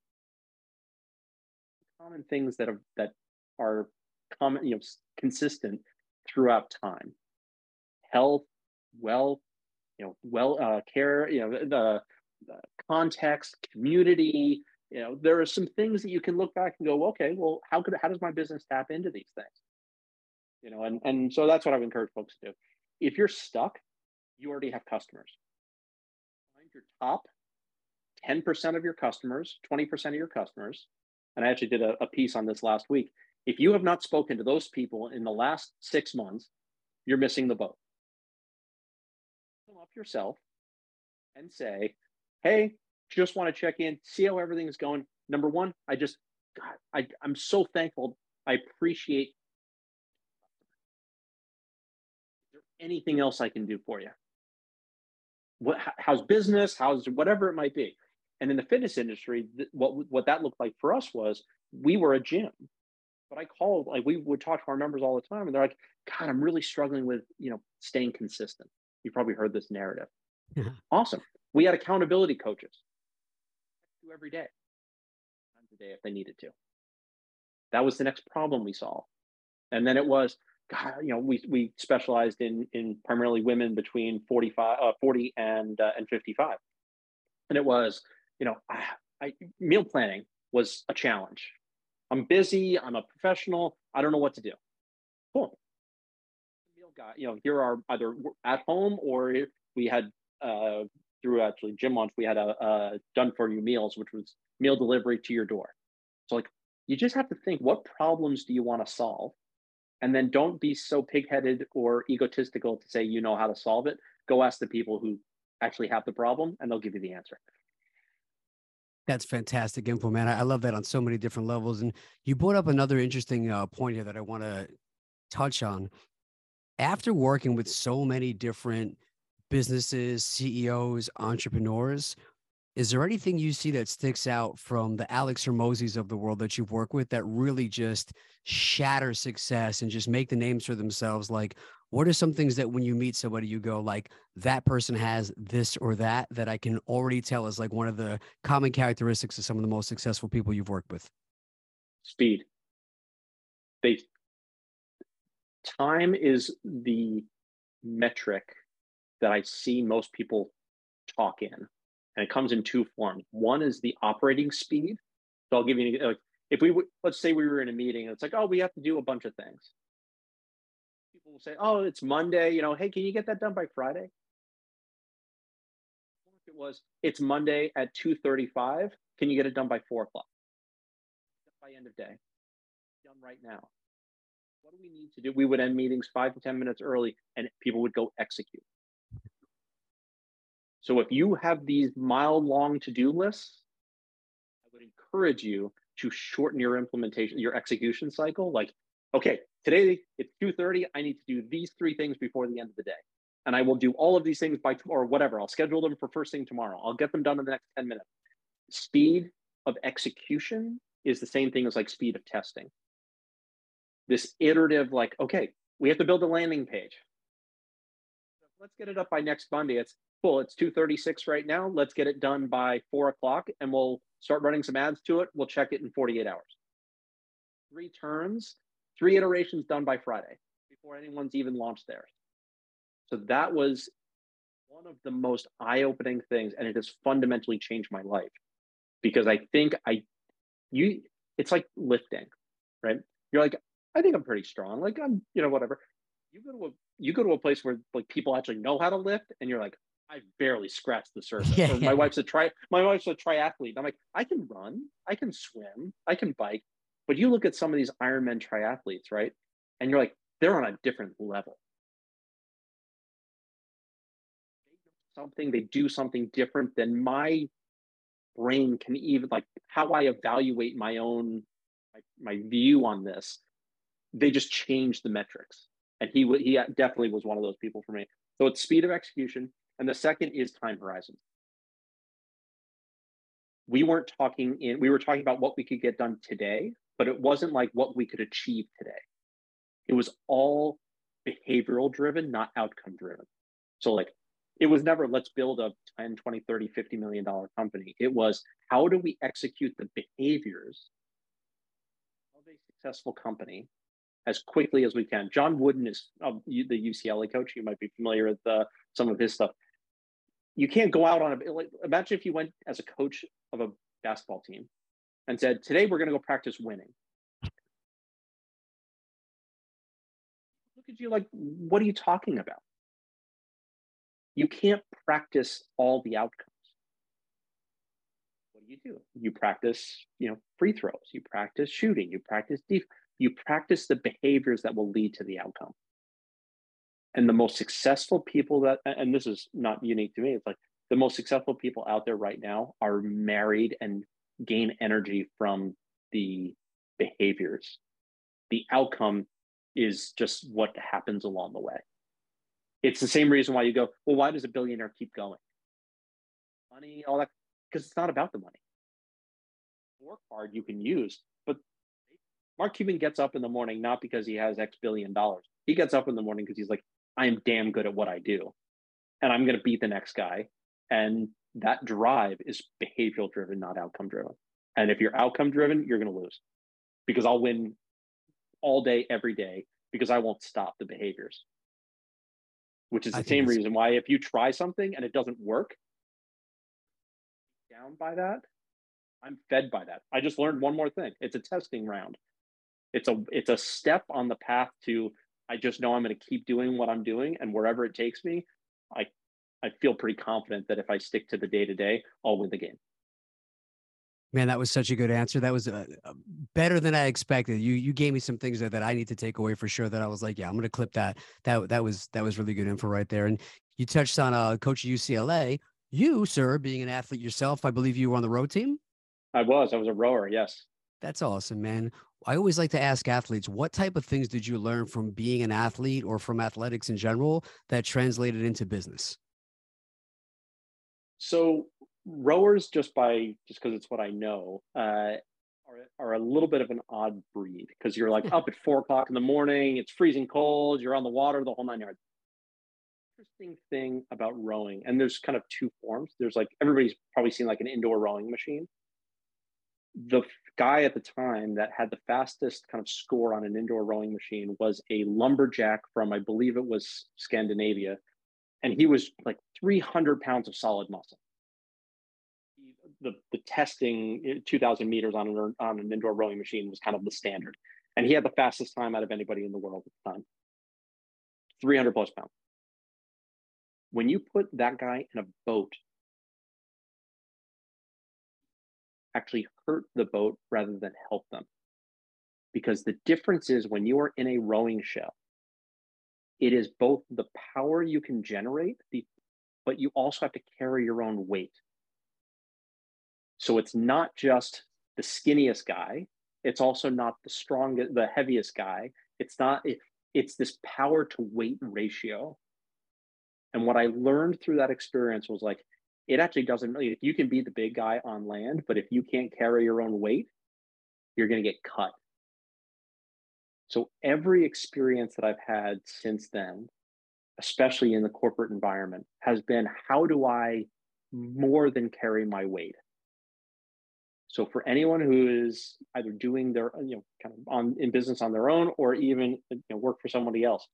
Common things that are that are common, you know, consistent throughout time. Health, wealth, you know, well uh, care, you know, the, the context, community, you know there are some things that you can look back and go okay well how could how does my business tap into these things you know and and so that's what i've encouraged folks to do if you're stuck you already have customers find your top 10% of your customers 20% of your customers and i actually did a, a piece on this last week if you have not spoken to those people in the last six months you're missing the boat come up yourself and say hey just want to check in, see how everything is going. Number one, I just, God, I, I'm so thankful. I appreciate. Anything else I can do for you? What, how's business? How's whatever it might be? And in the fitness industry, what what that looked like for us was we were a gym, but I called like we would talk to our members all the time, and they're like, "God, I'm really struggling with you know staying consistent." You probably heard this narrative. Yeah. Awesome. We had accountability coaches every day, times a day if they needed to. That was the next problem we solved. And then it was, you know, we, we specialized in, in primarily women between 45, uh, 40 and, uh, and 55. And it was, you know, I, I, meal planning was a challenge. I'm busy. I'm a professional. I don't know what to do. Cool. Meal guy, you know, here are either at home or we had uh, through actually gym launch, we had a, a done for you meals, which was meal delivery to your door. So like you just have to think what problems do you want to solve? And then don't be so pig-headed or egotistical to say you know how to solve it. Go ask the people who actually have the problem and they'll give you the answer. That's fantastic info, man. I love that on so many different levels. And you brought up another interesting uh, point here that I want to touch on. After working with so many different businesses, CEOs, entrepreneurs. Is there anything you see that sticks out from the Alex Hormozis of the world that you've worked with that really just shatter success and just make the names for themselves? Like, what are some things that when you meet somebody, you go like, that person has this or that that I can already tell is like one of the common characteristics of some of the most successful people you've worked with? Speed. They time is the metric that I see most people talk in, and it comes in two forms. One is the operating speed. So I'll give you like if we let's say we were in a meeting and it's like, oh, we have to do a bunch of things. People will say, oh, it's Monday. You know, hey, can you get that done by Friday? It was, it's Monday at two thirty-five. Can you get it done by four o'clock? By end of day. Done right now. What do we need to do? We would end meetings five to ten minutes early, and people would go execute. So if you have these mile long to do lists, I would encourage you to shorten your implementation, your execution cycle. Like, okay, today it's 2.30. I need to do these three things before the end of the day. And I will do all of these things by or whatever. I'll schedule them for first thing tomorrow. I'll get them done in the next 10 minutes. Speed of execution is the same thing as like speed of testing. This iterative, like, okay, we have to build a landing page. Let's get it up by next Monday. It's cool, it's 236 right now. Let's get it done by four o'clock and we'll start running some ads to it. We'll check it in 48 hours. Three turns, three iterations done by Friday before anyone's even launched theirs. So that was one of the most eye-opening things, and it has fundamentally changed my life because I think I you it's like lifting, right? You're like, I think I'm pretty strong. Like I'm, you know, whatever. You go to a you go to a place where like people actually know how to lift, and you're like, I barely scratched the [LAUGHS] surface. Yeah. my wife's a tri my wife's a triathlete. I'm like, I can run, I can swim, I can bike. But you look at some of these Ironman triathletes, right? And you're like, they're on a different level. something, they do something different than my brain can even like how I evaluate my own my, my view on this. They just change the metrics. And he he definitely was one of those people for me. So it's speed of execution. And the second is time horizon. We weren't talking in, we were talking about what we could get done today, but it wasn't like what we could achieve today. It was all behavioral driven, not outcome driven. So, like, it was never let's build a 10 20 30 50 million dollar company it was how do we execute the behaviors of a successful company as quickly as we can john wooden is uh, the ucla coach you might be familiar with uh, some of his stuff you can't go out on a like, imagine if you went as a coach of a basketball team and said today we're going to go practice winning look at you like what are you talking about you can't practice all the outcomes. What do you do? You practice, you know, free throws, you practice shooting, you practice deep, you practice the behaviors that will lead to the outcome. And the most successful people that, and this is not unique to me, it's like the most successful people out there right now are married and gain energy from the behaviors. The outcome is just what happens along the way. It's the same reason why you go, well, why does a billionaire keep going? Money, all that, because it's not about the money. Work hard you can use, but Mark Cuban gets up in the morning not because he has X billion dollars. He gets up in the morning because he's like, I am damn good at what I do, and I'm going to beat the next guy. And that drive is behavioral driven, not outcome driven. And if you're outcome driven, you're going to lose because I'll win all day, every day, because I won't stop the behaviors which is the same reason why if you try something and it doesn't work, down by that, I'm fed by that. I just learned one more thing. It's a testing round. It's a it's a step on the path to I just know I'm going to keep doing what I'm doing and wherever it takes me, I I feel pretty confident that if I stick to the day to day, I'll win the game. Man, that was such a good answer. That was uh, uh, better than I expected. You you gave me some things that, that I need to take away for sure. That I was like, yeah, I'm gonna clip that. That that was that was really good info right there. And you touched on uh, coach UCLA. You, sir, being an athlete yourself, I believe you were on the road team. I was. I was a rower. Yes. That's awesome, man. I always like to ask athletes, what type of things did you learn from being an athlete or from athletics in general that translated into business? So rowers just by just because it's what I know uh, are are a little bit of an odd breed because you're like [LAUGHS] up at four o'clock in the morning, it's freezing cold, you're on the water, the whole nine yards. Interesting thing about rowing, and there's kind of two forms. There's like everybody's probably seen like an indoor rowing machine. The guy at the time that had the fastest kind of score on an indoor rowing machine was a lumberjack from, I believe it was Scandinavia, and he was like 300 pounds of solid muscle the, the testing eh, 2000 meters on an, on an indoor rowing machine was kind of the standard. And he had the fastest time out of anybody in the world at the time 300 plus pounds. When you put that guy in a boat, actually hurt the boat rather than help them. Because the difference is when you are in a rowing shell, it is both the power you can generate, but you also have to carry your own weight. So it's not just the skinniest guy. It's also not the strongest, the heaviest guy. It's not, it, it's this power to weight ratio. And what I learned through that experience was like, it actually doesn't really, you can be the big guy on land, but if you can't carry your own weight, you're going to get cut. So every experience that I've had since then, especially in the corporate environment, has been how do I more than carry my weight? So for anyone who is either doing their, you know, kind of on in business on their own or even you know, work for somebody else,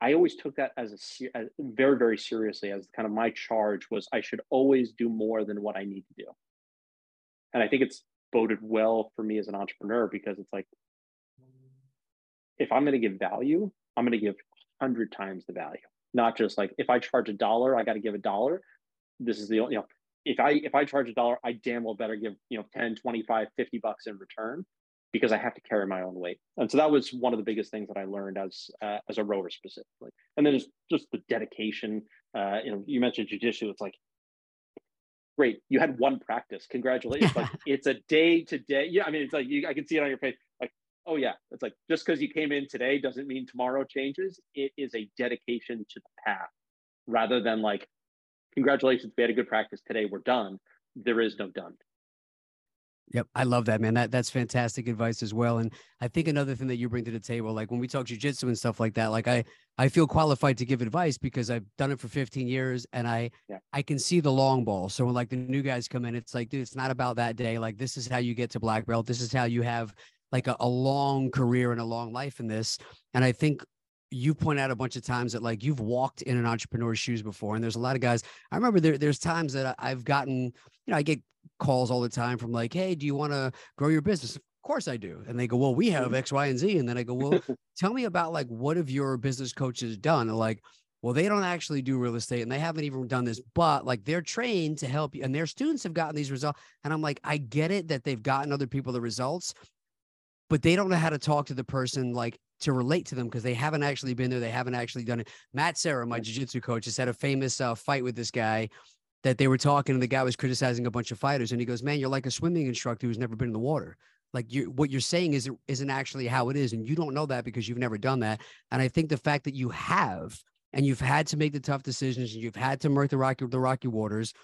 I always took that as a as uh, very very seriously as kind of my charge was I should always do more than what I need to do. And I think it's boded well for me as an entrepreneur because it's like if I'm going to give value, I'm going to give 100 times the value. Not just like if I charge a dollar, I got to give a dollar. This is the you know if I if I charge a dollar, I damn well better give, you know, 10, 25, 50 bucks in return because I have to carry my own weight. And so that was one of the biggest things that I learned as uh, as a rower specifically. And then it's just the dedication. Uh, you know, you mentioned jujitsu. It's like, great, you had one practice. Congratulations! like [LAUGHS] it's a day to day. Yeah, I mean, it's like you, I can see it on your face. Like, oh yeah, it's like just because you came in today doesn't mean tomorrow changes. It is a dedication to the path, rather than like, congratulations, we had a good practice today. We're done. There is no done. Yep, I love that, man. That that's fantastic advice as well. And I think another thing that you bring to the table, like when we talk jujitsu and stuff like that, like I I feel qualified to give advice because I've done it for 15 years and I yeah. I can see the long ball. So when like the new guys come in, it's like, dude, it's not about that day. Like this is how you get to black belt. This is how you have like a, a long career and a long life in this. And I think you point out a bunch of times that like you've walked in an entrepreneur's shoes before and there's a lot of guys i remember there, there's times that i've gotten you know i get calls all the time from like hey do you want to grow your business of course i do and they go well we have mm-hmm. x y and z and then i go well [LAUGHS] tell me about like what have your business coaches done And like well they don't actually do real estate and they haven't even done this but like they're trained to help you and their students have gotten these results and i'm like i get it that they've gotten other people the results but they don't know how to talk to the person like to relate to them because they haven't actually been there. They haven't actually done it. Matt Serra, my jiu-jitsu coach, has had a famous uh, fight with this guy that they were talking and the guy was criticizing a bunch of fighters. And he goes, man, you're like a swimming instructor who's never been in the water. Like you, what you're saying is isn't actually how it is. And you don't know that because you've never done that. And I think the fact that you have, and you've had to make the tough decisions and you've had to murk the rocky, the rocky waters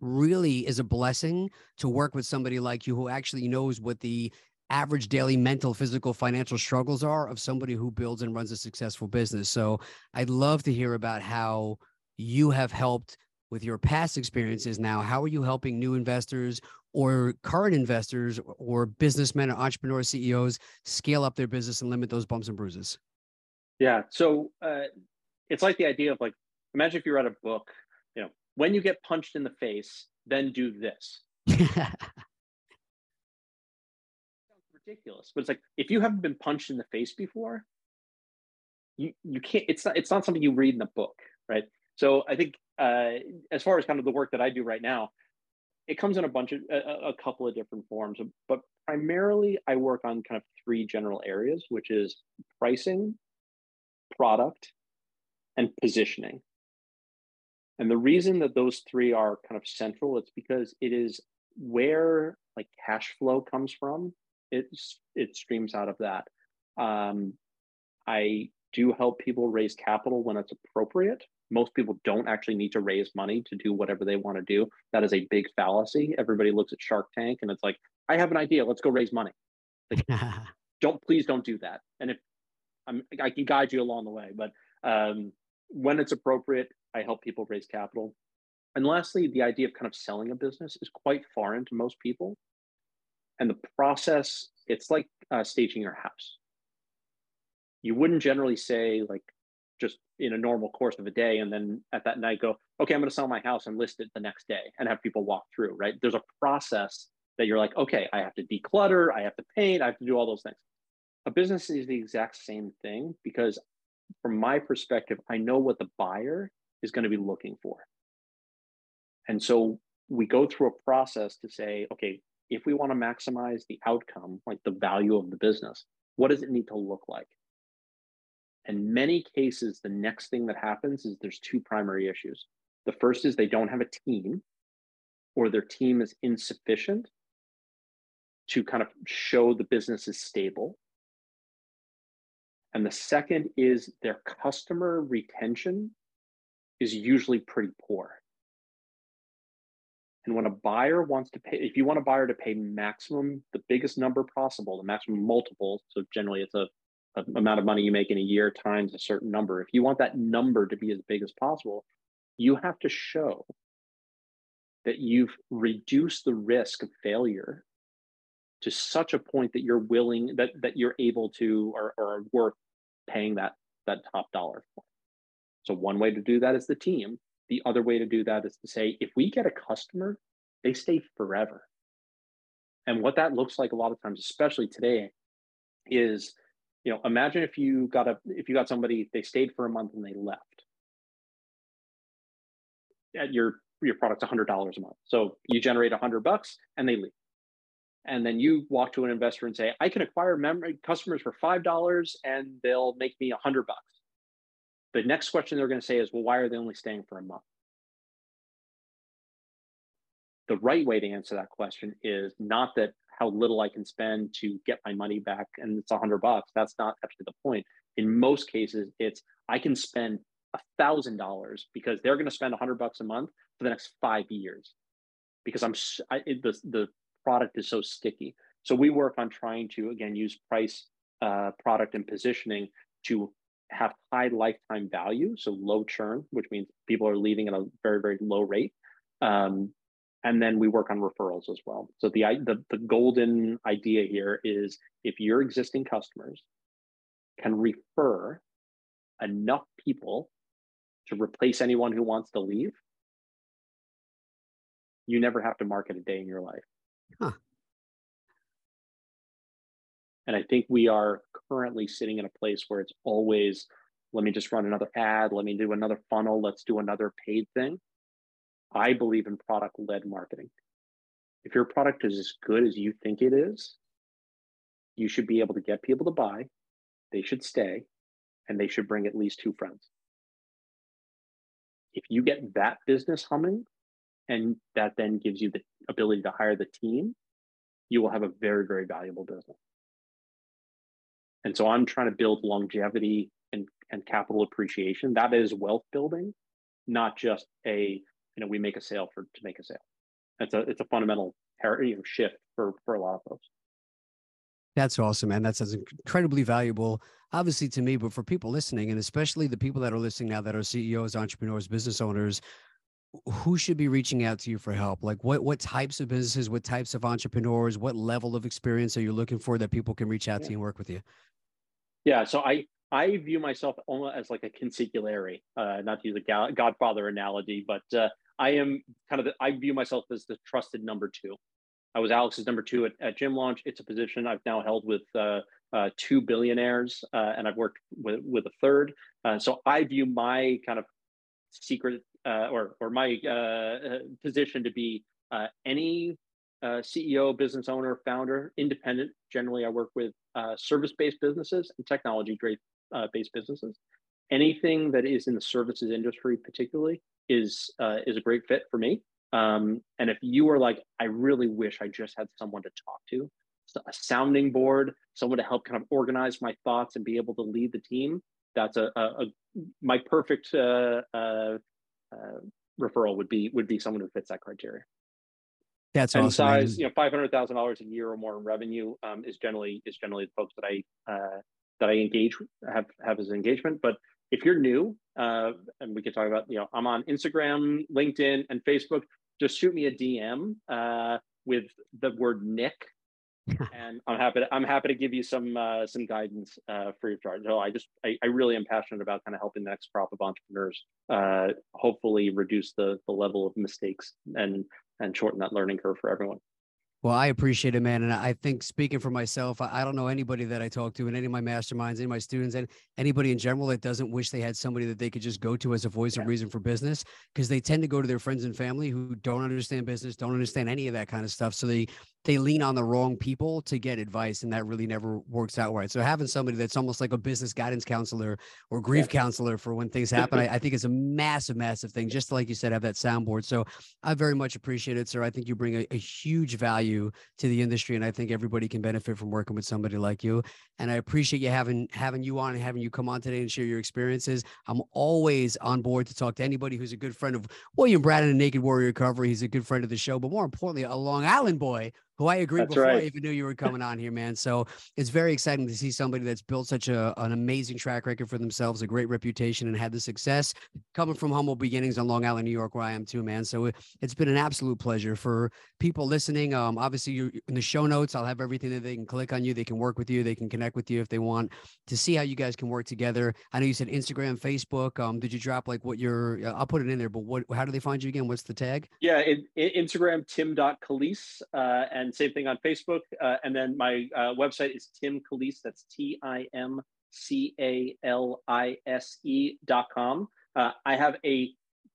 really is a blessing to work with somebody like you who actually knows what the average daily mental, physical, financial struggles are of somebody who builds and runs a successful business. So I'd love to hear about how you have helped with your past experiences now. How are you helping new investors or current investors or businessmen or entrepreneur CEOs scale up their business and limit those bumps and bruises? Yeah. So uh, it's like the idea of like, imagine if you read a book, you know, when you get punched in the face, then do this. [LAUGHS] ridiculous. But it's like if you haven't been punched in the face before, you you can't. It's not. It's not something you read in a book, right? So I think uh, as far as kind of the work that I do right now, it comes in a bunch of a, a couple of different forms, but primarily I work on kind of three general areas, which is pricing, product, and positioning. And the reason that those three are kind of central, it's because it is where like cash flow comes from it it streams out of that. Um, I do help people raise capital when it's appropriate. Most people don't actually need to raise money to do whatever they want to do. That is a big fallacy. Everybody looks at Shark Tank and it's like, I have an idea. Let's go raise money. Like, [LAUGHS] don't please don't do that. And if I'm, I can guide you along the way, but um, when it's appropriate, I help people raise capital. And lastly, the idea of kind of selling a business is quite foreign to most people. And the process, it's like uh, staging your house. You wouldn't generally say, like, just in a normal course of a day, and then at that night go, okay, I'm going to sell my house and list it the next day and have people walk through, right? There's a process that you're like, okay, I have to declutter, I have to paint, I have to do all those things. A business is the exact same thing because, from my perspective, I know what the buyer is going to be looking for. And so we go through a process to say, okay, if we want to maximize the outcome, like the value of the business, what does it need to look like? In many cases, the next thing that happens is there's two primary issues. The first is they don't have a team or their team is insufficient to kind of show the business is stable. And the second is their customer retention is usually pretty poor. And when a buyer wants to pay, if you want a buyer to pay maximum, the biggest number possible, the maximum multiple, so generally it's a, amount of money you make in a year times a certain number. If you want that number to be as big as possible, you have to show that you've reduced the risk of failure to such a point that you're willing that that you're able to or, or worth paying that that top dollar for. So one way to do that is the team. The other way to do that is to say if we get a customer, they stay forever. And what that looks like a lot of times, especially today, is you know imagine if you got a if you got somebody they stayed for a month and they left. At your your product's $100 a month. So you generate 100 bucks and they leave. And then you walk to an investor and say i can acquire memory customers for $5 and they'll make me 100 bucks. The next question they're going to say is well why are they only staying for a month the right way to answer that question is not that how little I can spend to get my money back and it's a hundred bucks. That's not actually the point. In most cases, it's I can spend a thousand dollars because they're going to spend a hundred bucks a month for the next five years because I'm I, it, the the product is so sticky. So we work on trying to again use price, uh, product, and positioning to have high lifetime value, so low churn, which means people are leaving at a very very low rate, um, and then we work on referrals as well. So the, the the golden idea here is if your existing customers can refer enough people to replace anyone who wants to leave, you never have to market a day in your life. Huh. And I think we are currently sitting in a place where it's always, let me just run another ad, let me do another funnel, let's do another paid thing. I believe in product led marketing. If your product is as good as you think it is, you should be able to get people to buy, they should stay, and they should bring at least two friends. If you get that business humming, and that then gives you the ability to hire the team, you will have a very, very valuable business. And so I'm trying to build longevity and, and capital appreciation. That is wealth building, not just a you know we make a sale for to make a sale. It's a it's a fundamental you know, shift for for a lot of folks. That's awesome, man. That's, incredibly valuable, obviously to me, but for people listening, and especially the people that are listening now that are CEOs, entrepreneurs, business owners, who should be reaching out to you for help? Like what what types of businesses, what types of entrepreneurs, what level of experience are you looking for that people can reach out yeah. to you and work with you? Yeah, so I I view myself almost as like a consigliere, uh, not to use a Godfather analogy, but uh, I am kind of the, I view myself as the trusted number two. I was Alex's number two at, at Gym Launch. It's a position I've now held with uh, uh two billionaires, uh, and I've worked with with a third. Uh, so I view my kind of secret or or my position to be any CEO, business owner, founder, independent. Generally, I work with service-based businesses and technology-based uh, based businesses. Anything that is in the services industry, particularly, is uh, is a great fit for me. Um, and if you are like, I really wish I just had someone to talk to, a sounding board, someone to help kind of organize my thoughts and be able to lead the team. That's a, a, a my perfect uh, uh, uh referral would be would be someone who fits that criteria. That's and awesome. size, you know, five hundred thousand dollars a year or more in revenue um, is generally is generally the folks that I uh, that I engage have have as engagement. But if you're new, uh, and we can talk about, you know, I'm on Instagram, LinkedIn, and Facebook. Just shoot me a DM uh, with the word Nick, [LAUGHS] and I'm happy. To, I'm happy to give you some uh, some guidance uh, free of charge. So I just I, I, really am passionate about kind of helping the next crop of entrepreneurs, uh, hopefully reduce the the level of mistakes and and shorten that learning curve for everyone. Well, I appreciate it, man. And I think speaking for myself, I, don't know anybody that I talk to in any of my masterminds, any of my students, and anybody in general that doesn't wish they had somebody that they could just go to as a voice yeah. of reason for business because they tend to go to their friends and family who don't understand business, don't understand any of that kind of stuff. So they they lean on the wrong people to get advice and that really never works out right so having somebody that's almost like a business guidance counselor or grief yeah. counselor for when things happen I, I, think is a massive massive thing just like you said have that soundboard. So i very much appreciate it sir. I think you bring a, a huge value to the industry and i think everybody can benefit from working with somebody like you. And i appreciate you having having you on and having you come on today and share your experiences. I'm always on board to talk to anybody who's a good friend of william Brad and naked warrior recovery he's a good friend of the show but more importantly a long island boy who I agree That's before I even knew you were coming on here, man. So [LAUGHS] it's very exciting to see somebody that's built such a, an amazing track record for themselves, a great reputation, and had the success coming from humble beginnings on Long Island, New York, where I am too, man. So it, it's been an absolute pleasure for people listening. Um, obviously, you in the show notes, I'll have everything that they can click on you, they can work with you, they can connect with you if they want to see how you guys can work together. I know you said Instagram, Facebook. Um, did you drop like what your? Uh, I'll put it in there, but what? How do they find you again? What's the tag? Yeah, in, in Instagram, tim.calise, uh, and same thing on Facebook. Uh, and then my uh, website is Tim Calise. That's T I M C A L I S E dot com. Uh, I have a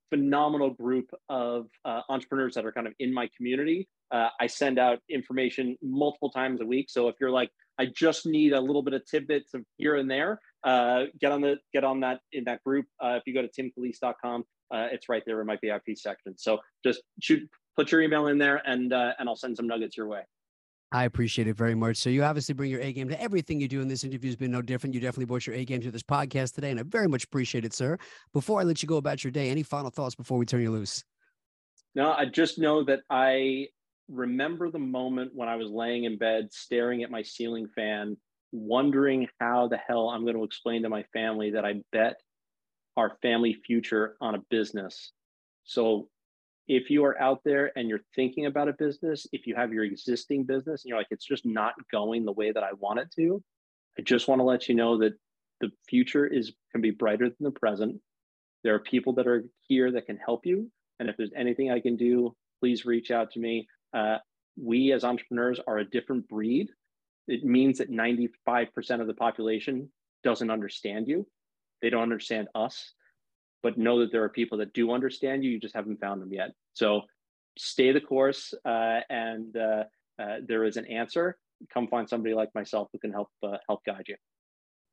phenomenal group of uh, entrepreneurs that are kind of in my community. Uh, I send out information multiple times a week. So if you're like, I just need a little bit of tidbits of here and there, uh, get on the get on that in that group. If you go to timcalise.com, uh, it's right there in my VIP section. So just shoot, put your email in there, and uh, and I'll send some nuggets your way. I appreciate it very much. So you obviously bring your A game to everything you do, and this interview has been no different. You definitely brought your A game to this podcast today, and I very much appreciate it, sir. Before I let you go about your day, any final thoughts before we turn you loose? No, I just know that I remember the moment when I was laying in bed, staring at my ceiling fan, wondering how the hell I'm going to explain to my family that I bet our family future on a business. So if you are out there and you're thinking about a business, if you have your existing business and you're like, it's just not going the way that I want it to, I just want to let you know that the future is can be brighter than the present. There are people that are here that can help you. And if there's anything I can do, please reach out to me. Uh, we as entrepreneurs are a different breed. It means that 95% of the population doesn't understand you. They don't understand us, but know that there are people that do understand you. You just haven't found them yet. So stay the course, uh, and uh, uh, there is an answer. Come find somebody like myself who can help uh, help guide you.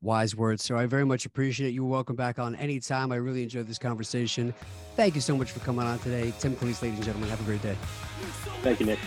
Wise words, sir. I very much appreciate. You're welcome back on anytime. I really enjoyed this conversation. Thank you so much for coming on today. Tim Calise, ladies and gentlemen, have a great day. Thank you, Nick.